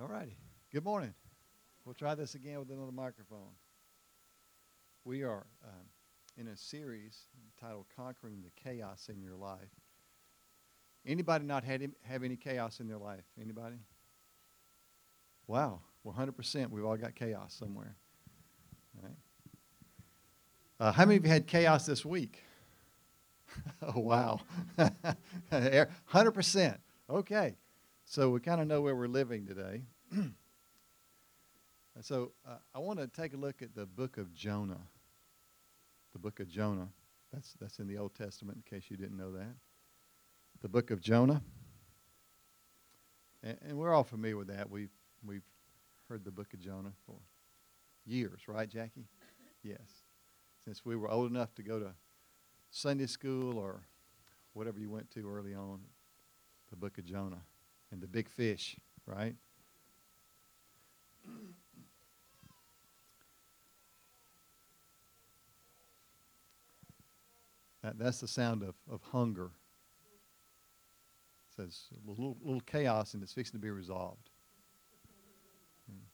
All righty. Good morning. We'll try this again with another microphone. We are um, in a series titled "Conquering the Chaos in Your Life." Anybody not had have any chaos in their life? Anybody? Wow. Well, 100%. We've all got chaos somewhere. Uh, how many of you had chaos this week? oh, wow. 100%. Okay. So we kind of know where we're living today. so uh, I want to take a look at the book of Jonah. The book of Jonah. That's, that's in the Old Testament, in case you didn't know that. The book of Jonah. And, and we're all familiar with that. We've, we've heard the book of Jonah for years, right, Jackie? Yes. Since we were old enough to go to Sunday school or whatever you went to early on, the book of Jonah and the big fish, right? That, that's the sound of, of hunger. Says a little, little chaos and it's fixing to be resolved. Hmm.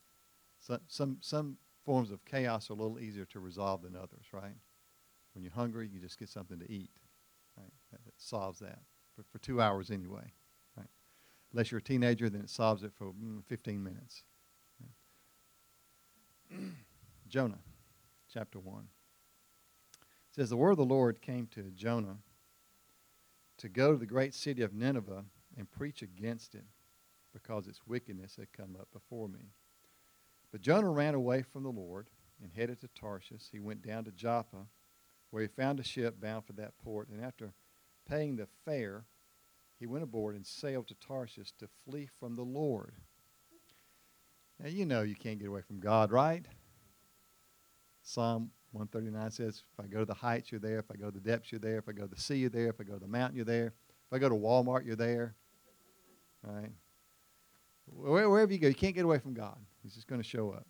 So, some, some forms of chaos are a little easier to resolve than others, right? When you're hungry, you just get something to eat. Right? That, that solves that for, for two hours anyway. Unless you're a teenager, then it solves it for mm, 15 minutes. Jonah, chapter 1. It says, The word of the Lord came to Jonah to go to the great city of Nineveh and preach against it, because its wickedness had come up before me. But Jonah ran away from the Lord and headed to Tarshish. He went down to Joppa, where he found a ship bound for that port, and after paying the fare, he went aboard and sailed to Tarshish to flee from the Lord. Now, you know you can't get away from God, right? Psalm 139 says, If I go to the heights, you're there. If I go to the depths, you're there. If I go to the sea, you're there. If I go to the mountain, you're there. If I go to Walmart, you're there. Right? Wherever you go, you can't get away from God. He's just going to show up.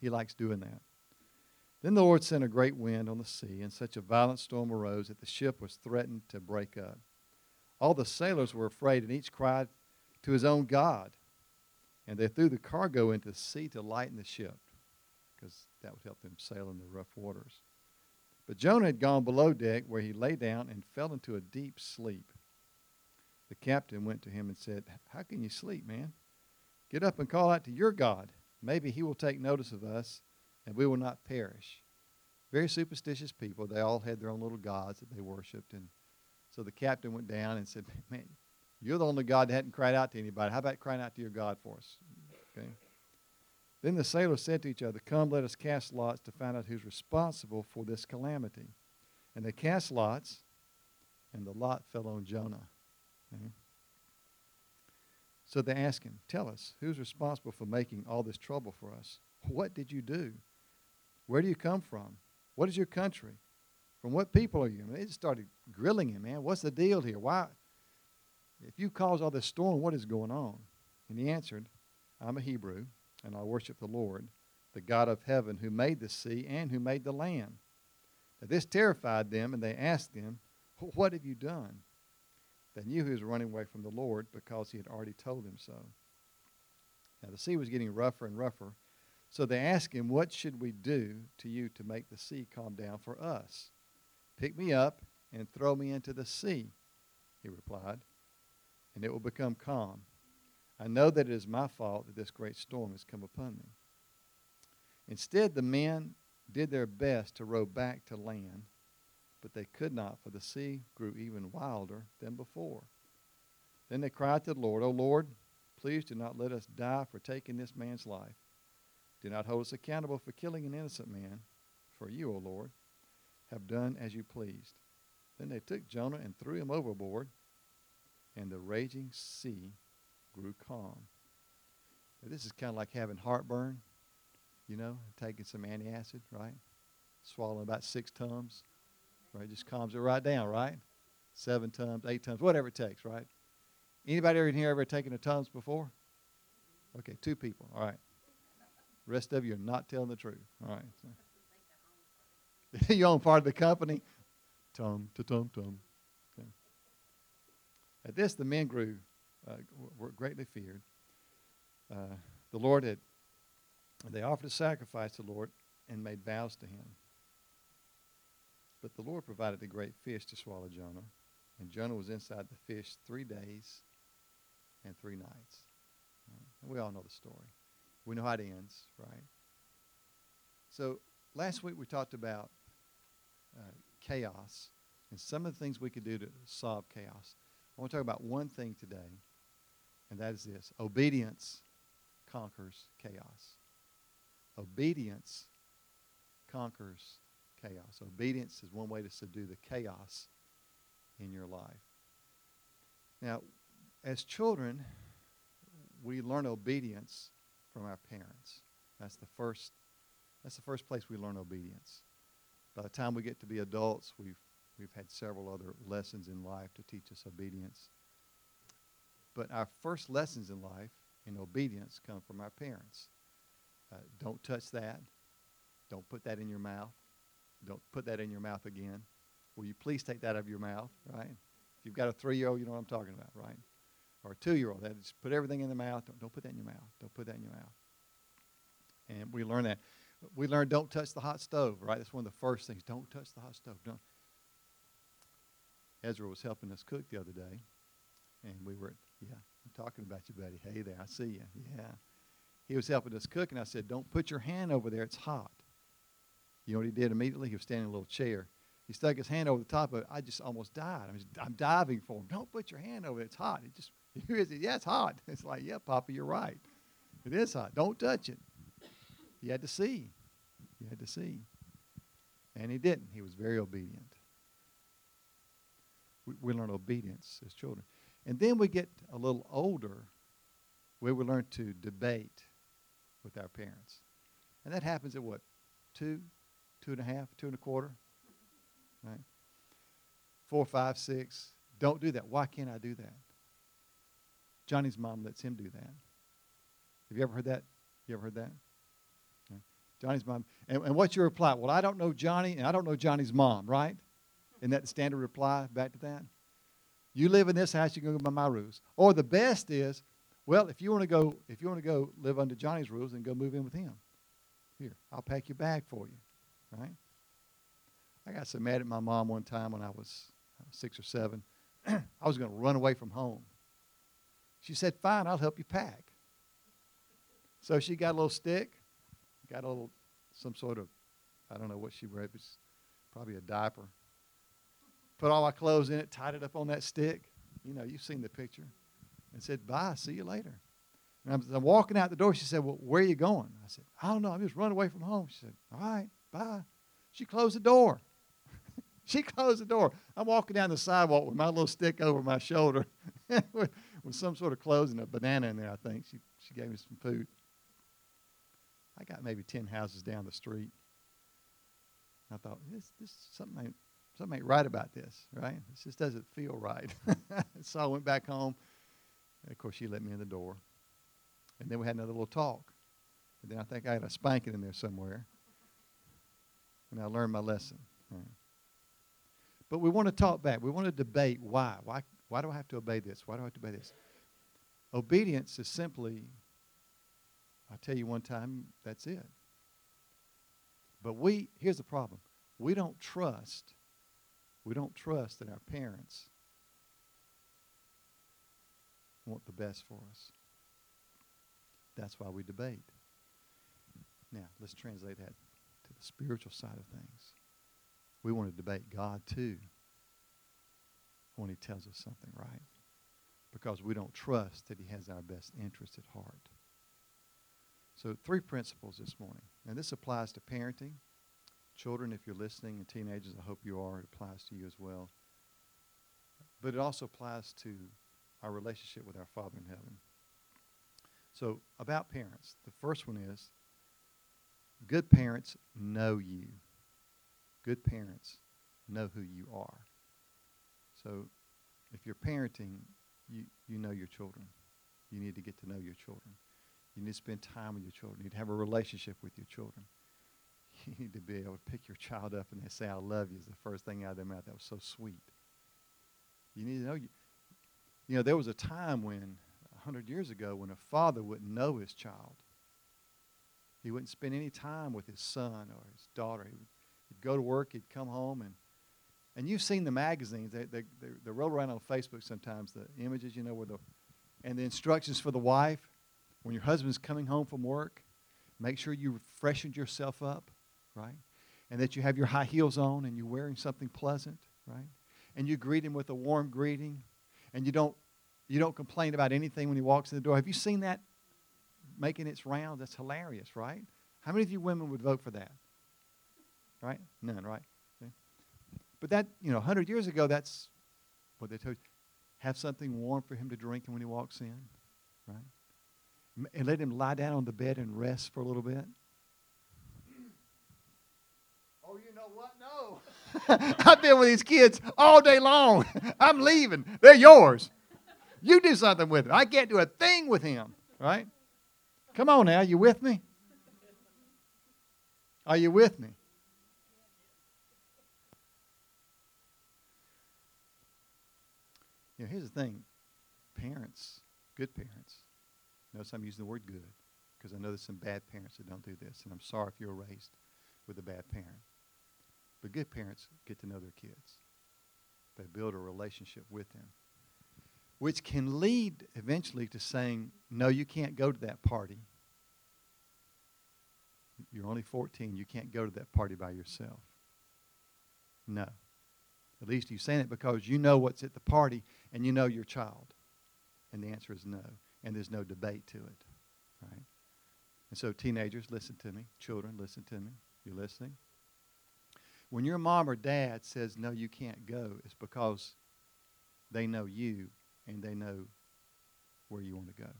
He likes doing that. Then the Lord sent a great wind on the sea, and such a violent storm arose that the ship was threatened to break up. All the sailors were afraid, and each cried to his own God. And they threw the cargo into the sea to lighten the ship, because that would help them sail in the rough waters. But Jonah had gone below deck, where he lay down and fell into a deep sleep. The captain went to him and said, How can you sleep, man? Get up and call out to your God. Maybe he will take notice of us and we will not perish. Very superstitious people. They all had their own little gods that they worshiped. And so the captain went down and said, Man, you're the only God that hadn't cried out to anybody. How about crying out to your God for us? Okay. Then the sailors said to each other, Come, let us cast lots to find out who's responsible for this calamity. And they cast lots, and the lot fell on Jonah. Okay. So they asked him, Tell us, who's responsible for making all this trouble for us? What did you do? Where do you come from? What is your country? From what people are you? They just started grilling him, man. What's the deal here? Why? If you cause all this storm, what is going on? And he answered, I'm a Hebrew, and I worship the Lord, the God of heaven, who made the sea and who made the land. Now, this terrified them, and they asked him, What have you done? They knew he was running away from the Lord because he had already told them so. Now, the sea was getting rougher and rougher. So they asked him, What should we do to you to make the sea calm down for us? Pick me up and throw me into the sea, he replied, and it will become calm. I know that it is my fault that this great storm has come upon me. Instead, the men did their best to row back to land but they could not, for the sea grew even wilder than before. Then they cried to the Lord, O Lord, please do not let us die for taking this man's life. Do not hold us accountable for killing an innocent man, for you, O Lord, have done as you pleased. Then they took Jonah and threw him overboard, and the raging sea grew calm. Now, this is kind of like having heartburn, you know, taking some antacid, right? Swallowing about six tums right? Just calms it right down, right? Seven tums, eight tums, whatever it takes, right? Anybody in here ever taken a tums before? Okay, two people. All right. rest of you are not telling the truth. All right. So. you own part of the company. Tum to tum tum. At this, the men grew, uh, were greatly feared. uh, the Lord had, they offered a sacrifice to the Lord and made vows to him. But the Lord provided a great fish to swallow Jonah, and Jonah was inside the fish three days and three nights. And we all know the story. We know how it ends, right? So last week we talked about uh, chaos and some of the things we could do to solve chaos. I want to talk about one thing today, and that is this obedience conquers chaos. Obedience conquers chaos. Obedience is one way to subdue the chaos in your life. Now, as children, we learn obedience from our parents. That's the first that's the first place we learn obedience. By the time we get to be adults, we've we've had several other lessons in life to teach us obedience. But our first lessons in life in obedience come from our parents. Uh, don't touch that. Don't put that in your mouth. Don't put that in your mouth again. Will you please take that out of your mouth, right? If you've got a three year old, you know what I'm talking about, right? Or a two year old, that just put everything in the mouth. Don't, don't put that in your mouth. Don't put that in your mouth. And we learn that. We learned don't touch the hot stove, right? That's one of the first things. Don't touch the hot stove. Don't. Ezra was helping us cook the other day, and we were, yeah, I'm talking about you, buddy. Hey there, I see you. Yeah. He was helping us cook, and I said, Don't put your hand over there. It's hot. You know what he did immediately? He was standing in a little chair. He stuck his hand over the top of it. I just almost died. I'm, just, I'm diving for him. Don't put your hand over it. It's hot. He just, here is it. Yeah, it's hot. It's like, yeah, Papa, you're right. It is hot. Don't touch it. He had to see. He had to see. And he didn't. He was very obedient. We, we learn obedience as children. And then we get a little older where we learn to debate with our parents. And that happens at what? Two, two and a half, two and a quarter? Right? Four, five, six. Don't do that. Why can't I do that? Johnny's mom lets him do that. Have you ever heard that? You ever heard that? Johnny's mom. And, and what's your reply? Well, I don't know Johnny, and I don't know Johnny's mom, right? Isn't that the standard reply back to that? You live in this house, you can go by my rules. Or the best is, well, if you want to go, if you want to go live under Johnny's rules, then go move in with him. Here, I'll pack your bag for you, right? I got so mad at my mom one time when I was six or seven. I was going to run away from home. She said, Fine, I'll help you pack. So she got a little stick, got a little, some sort of, I don't know what she read, it's probably a diaper. Put all my clothes in it, tied it up on that stick. You know, you've seen the picture. And said, Bye, see you later. And I'm, I'm walking out the door. She said, Well, where are you going? I said, I don't know. I'm just running away from home. She said, All right, bye. She closed the door. she closed the door. I'm walking down the sidewalk with my little stick over my shoulder with, with some sort of clothes and a banana in there, I think. She, she gave me some food. I got maybe 10 houses down the street. I thought, this, this something ain't, something ain't right about this, right? This just doesn't feel right. so I went back home. Of course, she let me in the door. And then we had another little talk. And then I think I had a spanking in there somewhere. And I learned my lesson. But we want to talk back. We want to debate why. Why, why do I have to obey this? Why do I have to obey this? Obedience is simply, I tell you one time, that's it. But we, here's the problem we don't trust, we don't trust that our parents want the best for us. That's why we debate. Now, let's translate that to the spiritual side of things. We want to debate God too when He tells us something right because we don't trust that He has our best interest at heart. So, three principles this morning. And this applies to parenting. Children, if you're listening, and teenagers, I hope you are. It applies to you as well. But it also applies to our relationship with our Father in heaven. So, about parents, the first one is good parents know you. Good parents know who you are. So, if you're parenting, you, you know your children. You need to get to know your children. You need to spend time with your children. You need to have a relationship with your children. You need to be able to pick your child up and they say, I love you, is the first thing out of their mouth. That was so sweet. You need to know you. You know, there was a time when 100 years ago when a father wouldn't know his child. He wouldn't spend any time with his son or his daughter. He would, he'd go to work, he'd come home, and and you've seen the magazines. They, they, they, they roll around on Facebook sometimes, the images, you know, where the, and the instructions for the wife. When your husband's coming home from work, make sure you freshened yourself up, right? And that you have your high heels on and you're wearing something pleasant, right? And you greet him with a warm greeting, and you don't, you don't complain about anything when he walks in the door. Have you seen that making its rounds? That's hilarious, right? How many of you women would vote for that? Right? None, right? But that, you know, 100 years ago, that's what they told you. Have something warm for him to drink when he walks in, right? And let him lie down on the bed and rest for a little bit. Oh, you know what? No. I've been with these kids all day long. I'm leaving. They're yours. You do something with them. I can't do a thing with him, right? Come on now. You with me? Are you with me? You know, here's the thing parents, good parents, notice I'm using the word good because I know there's some bad parents that don't do this, and I'm sorry if you were raised with a bad parent. But good parents get to know their kids, they build a relationship with them, which can lead eventually to saying, No, you can't go to that party. You're only 14. You can't go to that party by yourself. No. At least you're saying it because you know what's at the party and you know your child. And the answer is no. And there's no debate to it. Right? And so, teenagers, listen to me. Children, listen to me. You listening? When your mom or dad says, no, you can't go, it's because they know you and they know where you want to go.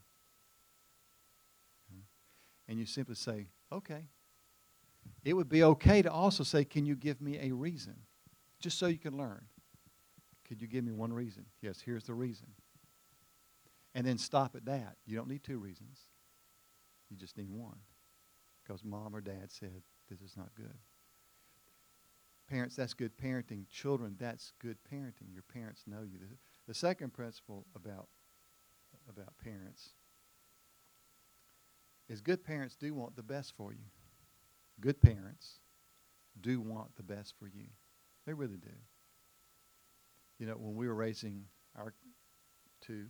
And you simply say, okay. It would be okay to also say, can you give me a reason? just so you can learn. Could you give me one reason? Yes, here's the reason. And then stop at that. You don't need two reasons. You just need one. Because mom or dad said, this is not good. Parents, that's good parenting. Children, that's good parenting. Your parents know you. The second principle about, about parents is good parents do want the best for you. Good parents do want the best for you. They really do. You know, when we were raising our two,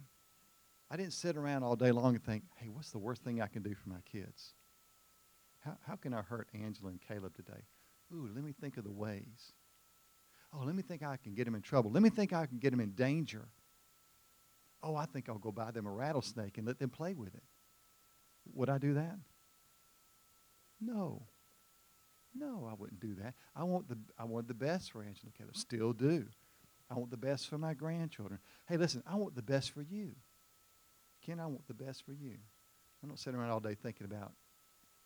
I didn't sit around all day long and think, hey, what's the worst thing I can do for my kids? How, how can I hurt Angela and Caleb today? Ooh, let me think of the ways. Oh, let me think I can get them in trouble. Let me think I can get them in danger. Oh, I think I'll go buy them a rattlesnake and let them play with it. Would I do that? No. No, I wouldn't do that. I want the I want the best for Angela and Caleb. Still do. I want the best for my grandchildren. Hey, listen, I want the best for you. Ken, I want the best for you. I'm not sitting around all day thinking about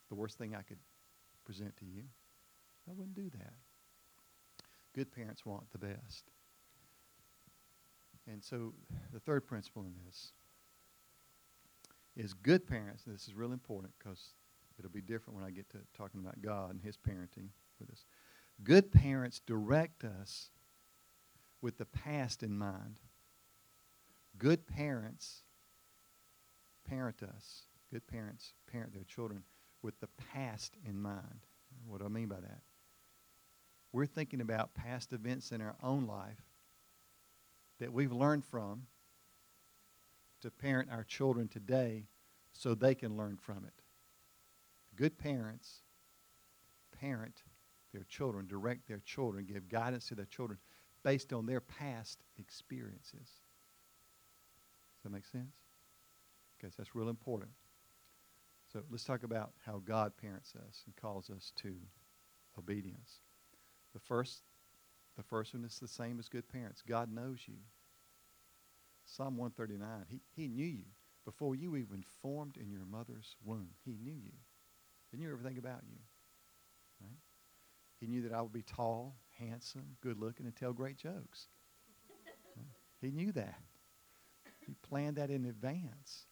the worst thing I could present to you. I wouldn't do that. Good parents want the best. And so the third principle in this is good parents, this is real important because It'll be different when I get to talking about God and His parenting with us. Good parents direct us with the past in mind. Good parents parent us. Good parents parent their children with the past in mind. What do I mean by that? We're thinking about past events in our own life that we've learned from to parent our children today so they can learn from it. Good parents parent their children, direct their children, give guidance to their children based on their past experiences. Does that make sense? So that's real important. So let's talk about how God parents us and calls us to obedience. The first, the first one is the same as good parents. God knows you. Psalm 139, he, he knew you. Before you even formed in your mother's womb, he knew you. He knew everything about you. Right? He knew that I would be tall, handsome, good looking, and tell great jokes. He knew that. He planned that in advance.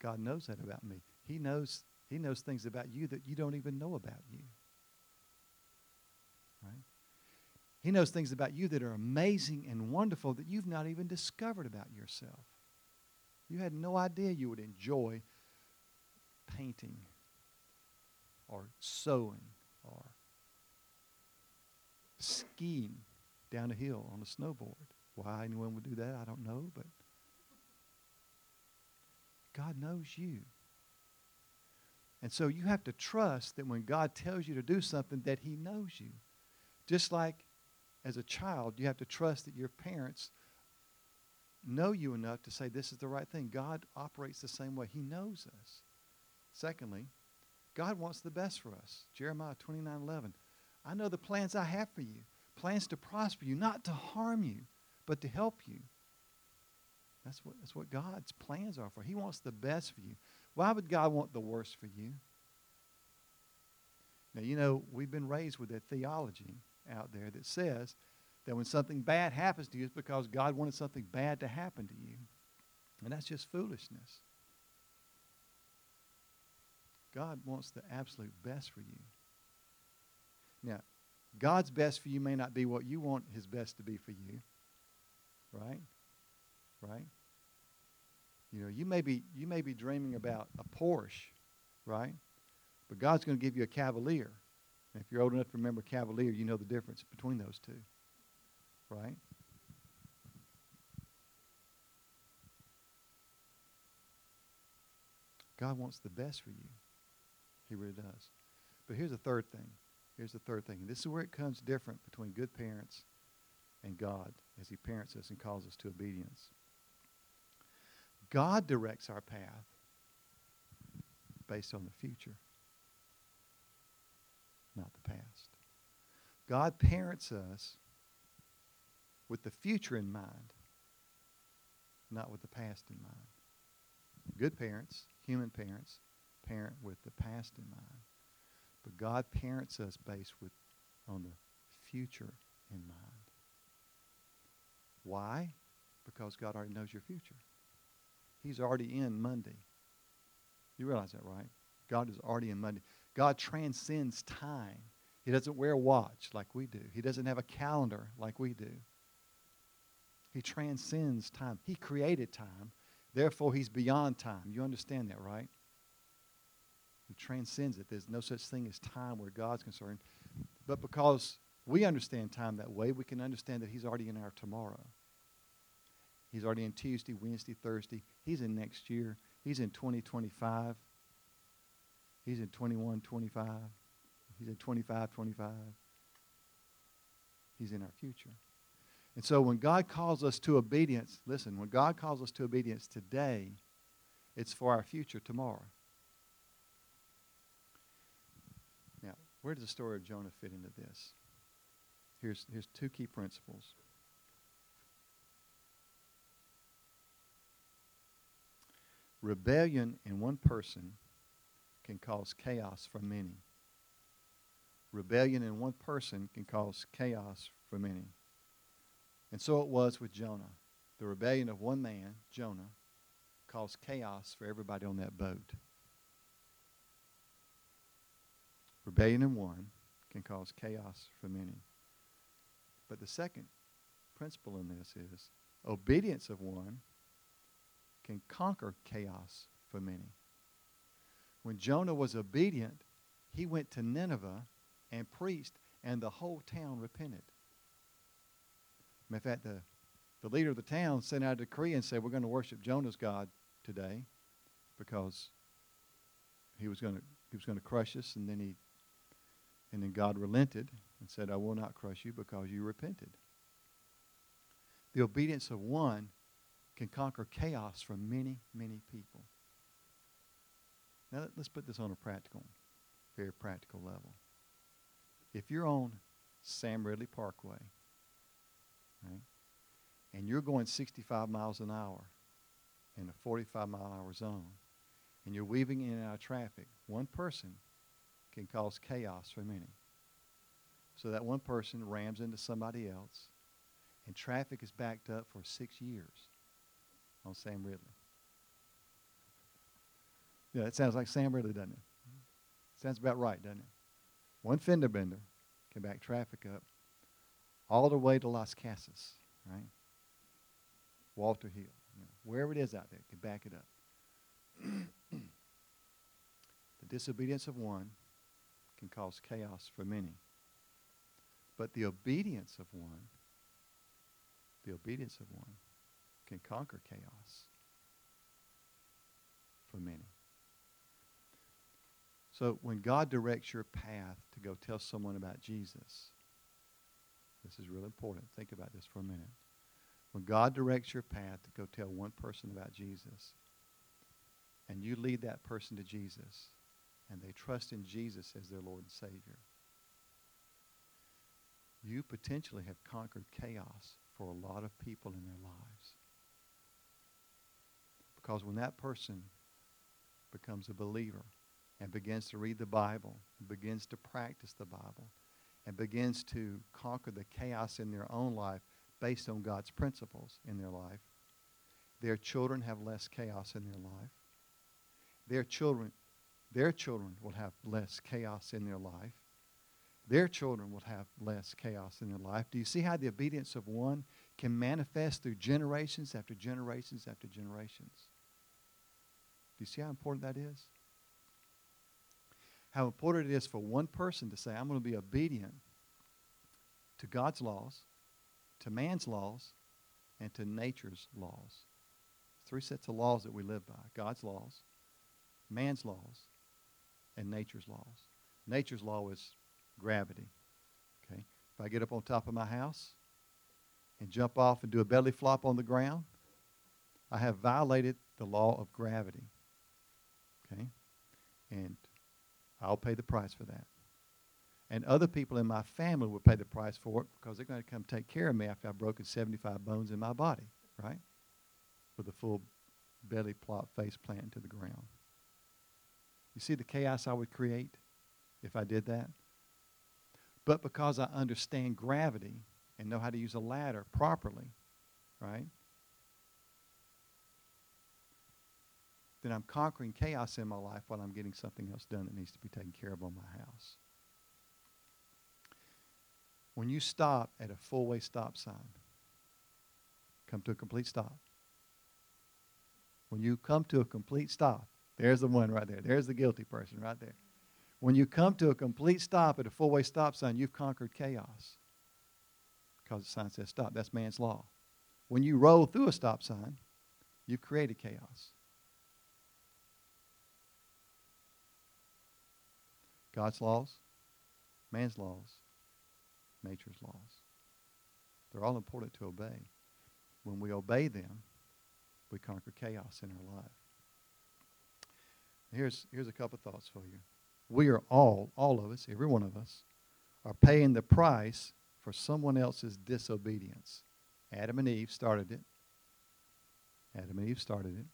God knows that about me. He knows he knows things about you that you don't even know about you. Right? He knows things about you that are amazing and wonderful that you've not even discovered about yourself. You had no idea you would enjoy painting or sewing or skiing down a hill on a snowboard. Why anyone would do that, I don't know, but God knows you. And so you have to trust that when God tells you to do something that he knows you. Just like as a child, you have to trust that your parents know you enough to say this is the right thing. God operates the same way. He knows us. Secondly, God wants the best for us. Jeremiah 29 11. I know the plans I have for you plans to prosper you, not to harm you, but to help you. That's what, that's what God's plans are for. He wants the best for you. Why would God want the worst for you? Now, you know, we've been raised with a theology out there that says that when something bad happens to you, it's because God wanted something bad to happen to you. And that's just foolishness. God wants the absolute best for you. Now, God's best for you may not be what you want his best to be for you. Right? Right? You know, you may be you may be dreaming about a Porsche, right? But God's going to give you a Cavalier. And if you're old enough to remember Cavalier, you know the difference between those two. Right? God wants the best for you. He really does. But here's the third thing. Here's the third thing. And this is where it comes different between good parents and God as He parents us and calls us to obedience. God directs our path based on the future, not the past. God parents us with the future in mind, not with the past in mind. Good parents, human parents, parent with the past in mind. But God parents us based with on the future in mind. Why? Because God already knows your future. He's already in Monday. You realize that, right? God is already in Monday. God transcends time. He doesn't wear a watch like we do. He doesn't have a calendar like we do. He transcends time. He created time. Therefore, he's beyond time. You understand that, right? He transcends it. There's no such thing as time where God's concerned. But because we understand time that way, we can understand that he's already in our tomorrow. He's already in Tuesday, Wednesday, Thursday. He's in next year. He's in 2025. He's in 21, 25. He's in 25, 25. He's in our future. And so when God calls us to obedience, listen, when God calls us to obedience today, it's for our future tomorrow. Now, where does the story of Jonah fit into this? Here's, here's two key principles. Rebellion in one person can cause chaos for many. Rebellion in one person can cause chaos for many. And so it was with Jonah. The rebellion of one man, Jonah, caused chaos for everybody on that boat. Rebellion in one can cause chaos for many. But the second principle in this is obedience of one can conquer chaos for many. When Jonah was obedient, he went to Nineveh and preached, and the whole town repented. In fact, the, the leader of the town sent out a decree and said, We're going to worship Jonah's God today because he was going to he was going to crush us and then he and then God relented and said I will not crush you because you repented. The obedience of one can conquer chaos for many, many people. Now, let's put this on a practical, very practical level. If you're on Sam Ridley Parkway, right, and you're going 65 miles an hour in a 45 mile an hour zone, and you're weaving in and out of traffic, one person can cause chaos for many. So that one person rams into somebody else, and traffic is backed up for six years on Sam Ridley. Yeah, it sounds like Sam Ridley, doesn't it? Mm-hmm. Sounds about right, doesn't it? One fender bender can back traffic up all the way to Lascassas, right? Walter Hill, you know, wherever it is out there, can back it up. the disobedience of one can cause chaos for many. But the obedience of one, the obedience of one, can conquer chaos for many. So when God directs your path to go tell someone about Jesus, this is really important. Think about this for a minute. When God directs your path to go tell one person about Jesus, and you lead that person to Jesus, and they trust in Jesus as their Lord and Savior, you potentially have conquered chaos for a lot of people in their lives. Because when that person becomes a believer and begins to read the Bible, begins to practice the Bible, and begins to conquer the chaos in their own life based on God's principles in their life, their children have less chaos in their life. Their children, their children will have less chaos in their life. Their children will have less chaos in their life. Do you see how the obedience of one can manifest through generations after generations after generations? Do you see how important that is? How important it is for one person to say, I'm going to be obedient to God's laws, to man's laws, and to nature's laws. Three sets of laws that we live by God's laws, man's laws, and nature's laws. Nature's law is gravity. Okay? If I get up on top of my house and jump off and do a belly flop on the ground, I have violated the law of gravity. Okay? And I'll pay the price for that. And other people in my family will pay the price for it because they're going to come take care of me after I've broken 75 bones in my body, right? With a full belly plop face plant into the ground. You see the chaos I would create if I did that? But because I understand gravity and know how to use a ladder properly, right? Then I'm conquering chaos in my life while I'm getting something else done that needs to be taken care of on my house. When you stop at a full way stop sign, come to a complete stop. When you come to a complete stop, there's the one right there. There's the guilty person right there. When you come to a complete stop at a full way stop sign, you've conquered chaos because the sign says stop. That's man's law. When you roll through a stop sign, you've created chaos. God's laws, man's laws, nature's laws. They're all important to obey. When we obey them, we conquer chaos in our life. Here's, here's a couple thoughts for you. We are all, all of us, every one of us, are paying the price for someone else's disobedience. Adam and Eve started it. Adam and Eve started it.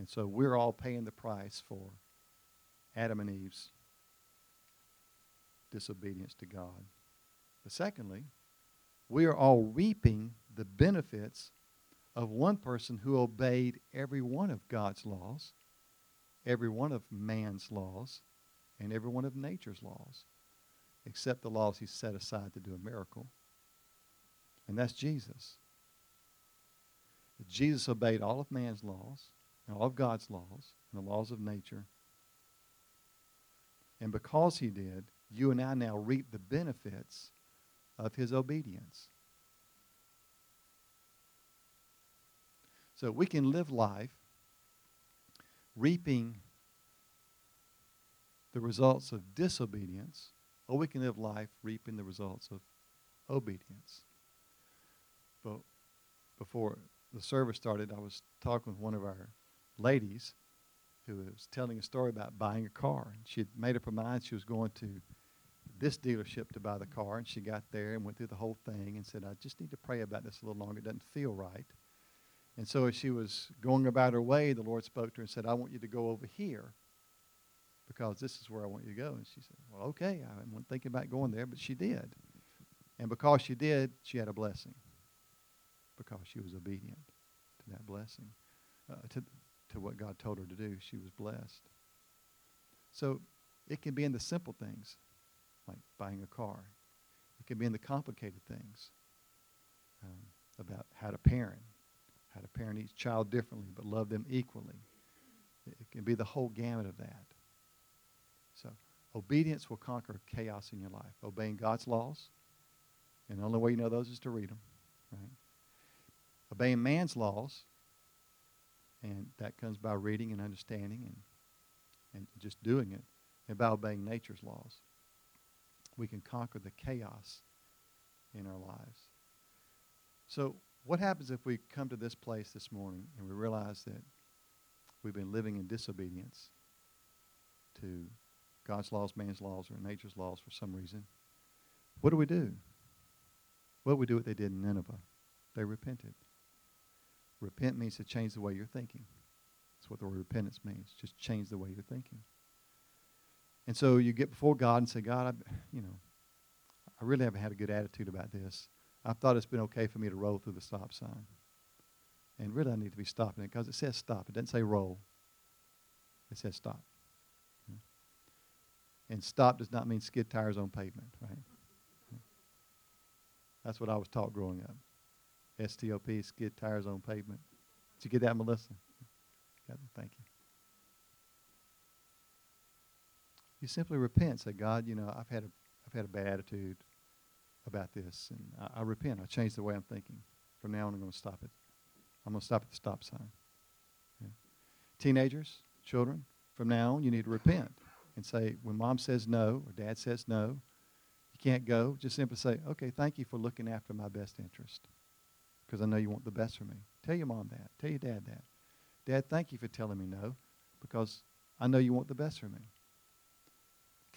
And so we're all paying the price for Adam and Eve's disobedience to God. But secondly, we are all reaping the benefits of one person who obeyed every one of God's laws, every one of man's laws, and every one of nature's laws, except the laws he set aside to do a miracle. And that's Jesus. Jesus obeyed all of man's laws, and all of God's laws, and the laws of nature. And because he did, you and I now reap the benefits of his obedience. So we can live life reaping the results of disobedience, or we can live life reaping the results of obedience. But before the service started, I was talking with one of our ladies who was telling a story about buying a car. She had made up her mind she was going to this dealership to buy the car, and she got there and went through the whole thing and said, I just need to pray about this a little longer. It doesn't feel right. And so as she was going about her way, the Lord spoke to her and said, I want you to go over here because this is where I want you to go. And she said, Well, okay. I wasn't thinking about going there, but she did. And because she did, she had a blessing because she was obedient to that blessing, uh, to, to what God told her to do. She was blessed. So it can be in the simple things like buying a car. It can be in the complicated things um, about how to parent, how to parent each child differently, but love them equally. It, can be the whole gamut of that. So, obedience will conquer chaos in your life. Obeying God's laws, and the only way you know those is to read them, right? Obeying man's laws, and that comes by reading and understanding and, and just doing it, and by obeying nature's laws. We can conquer the chaos in our lives. So, what happens if we come to this place this morning and we realize that we've been living in disobedience to God's laws, man's laws, or nature's laws for some reason? What do we do? Well, we do what they did in Nineveh. They repented. Repent means to change the way you're thinking. That's what the word repentance means. Just change the way you're thinking. And so you get before God and say, God, I, you know, I really haven't had a good attitude about this. I thought it's been okay for me to roll through the stop sign. And really, I need to be stopping it because it says stop. It doesn't say roll. It says stop. And stop does not mean skid tires on pavement, right? That's what I was taught growing up. S-T-O-P, skid tires on pavement. Did you get that, Melissa? Got it. Thank you. You simply repent. Say, God, you know, I've had a, I've had a bad attitude about this, and I, I repent. I change the way I'm thinking. From now on, I'm going to stop it. I'm going to stop at the stop sign. Yeah. Teenagers, children, from now on, you need to repent and say, when mom says no or dad says no, you can't go, just simply say, okay, thank you for looking after my best interest because I know you want the best for me. Tell your mom that. Tell your dad that. Dad, thank you for telling me no because I know you want the best for me.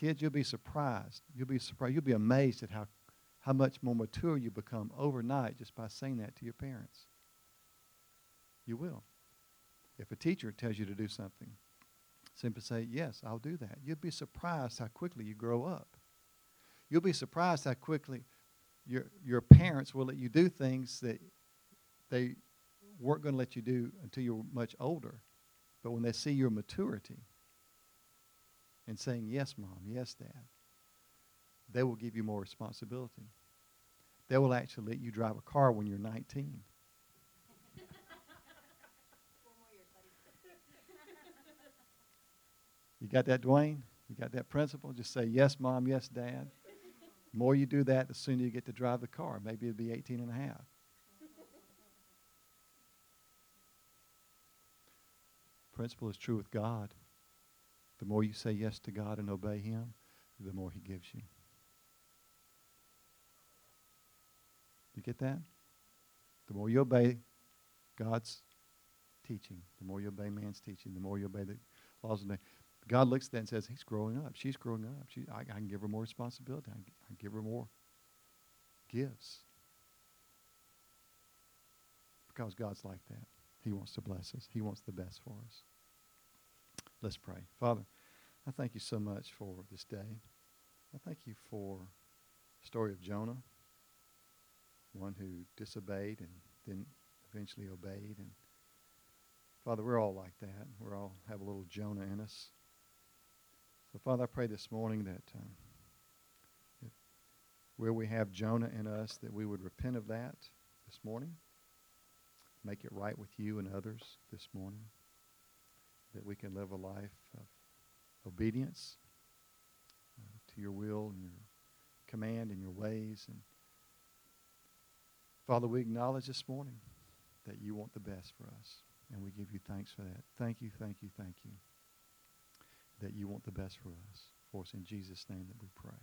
Kids, you'll be surprised. You'll be surprised. You'll be amazed at how, how much more mature you become overnight just by saying that to your parents. You will. If a teacher tells you to do something, simply say, Yes, I'll do that. You'll be surprised how quickly you grow up. You'll be surprised how quickly your, your parents will let you do things that they weren't going to let you do until you were much older. But when they see your maturity and saying, Yes, mom, yes, dad, they will give you more responsibility. They will actually let you drive a car when you're 19. You got that, Dwayne? You got that principle? Just say, yes, mom, yes, dad. The more you do that, the sooner you get to drive the car. Maybe it'll be 18 and a half. Principle is true with God. The more you say yes to God and obey Him, the more He gives you. You get that? The more you obey God's teaching, the more you obey man's teaching, the more you obey the laws of the God looks at that and says, He's growing up. She's growing up. She, I, I can give her more responsibility. I, I give her more gifts. Because God's like that. He wants to bless us, He wants the best for us. Let's pray. Father, I thank you so much for this day. I thank you for the story of Jonah, one who disobeyed and then eventually obeyed. And Father, we're all like that. We all have a little Jonah in us. So, Father, I pray this morning that um, where we have Jonah in us, that we would repent of that this morning, make it right with you and others this morning, that we can live a life of obedience uh, to your will and your command and your ways. And Father, we acknowledge this morning that you want the best for us, and we give you thanks for that. Thank you, thank you, thank you that you want the best for us. For us in Jesus' name that we pray.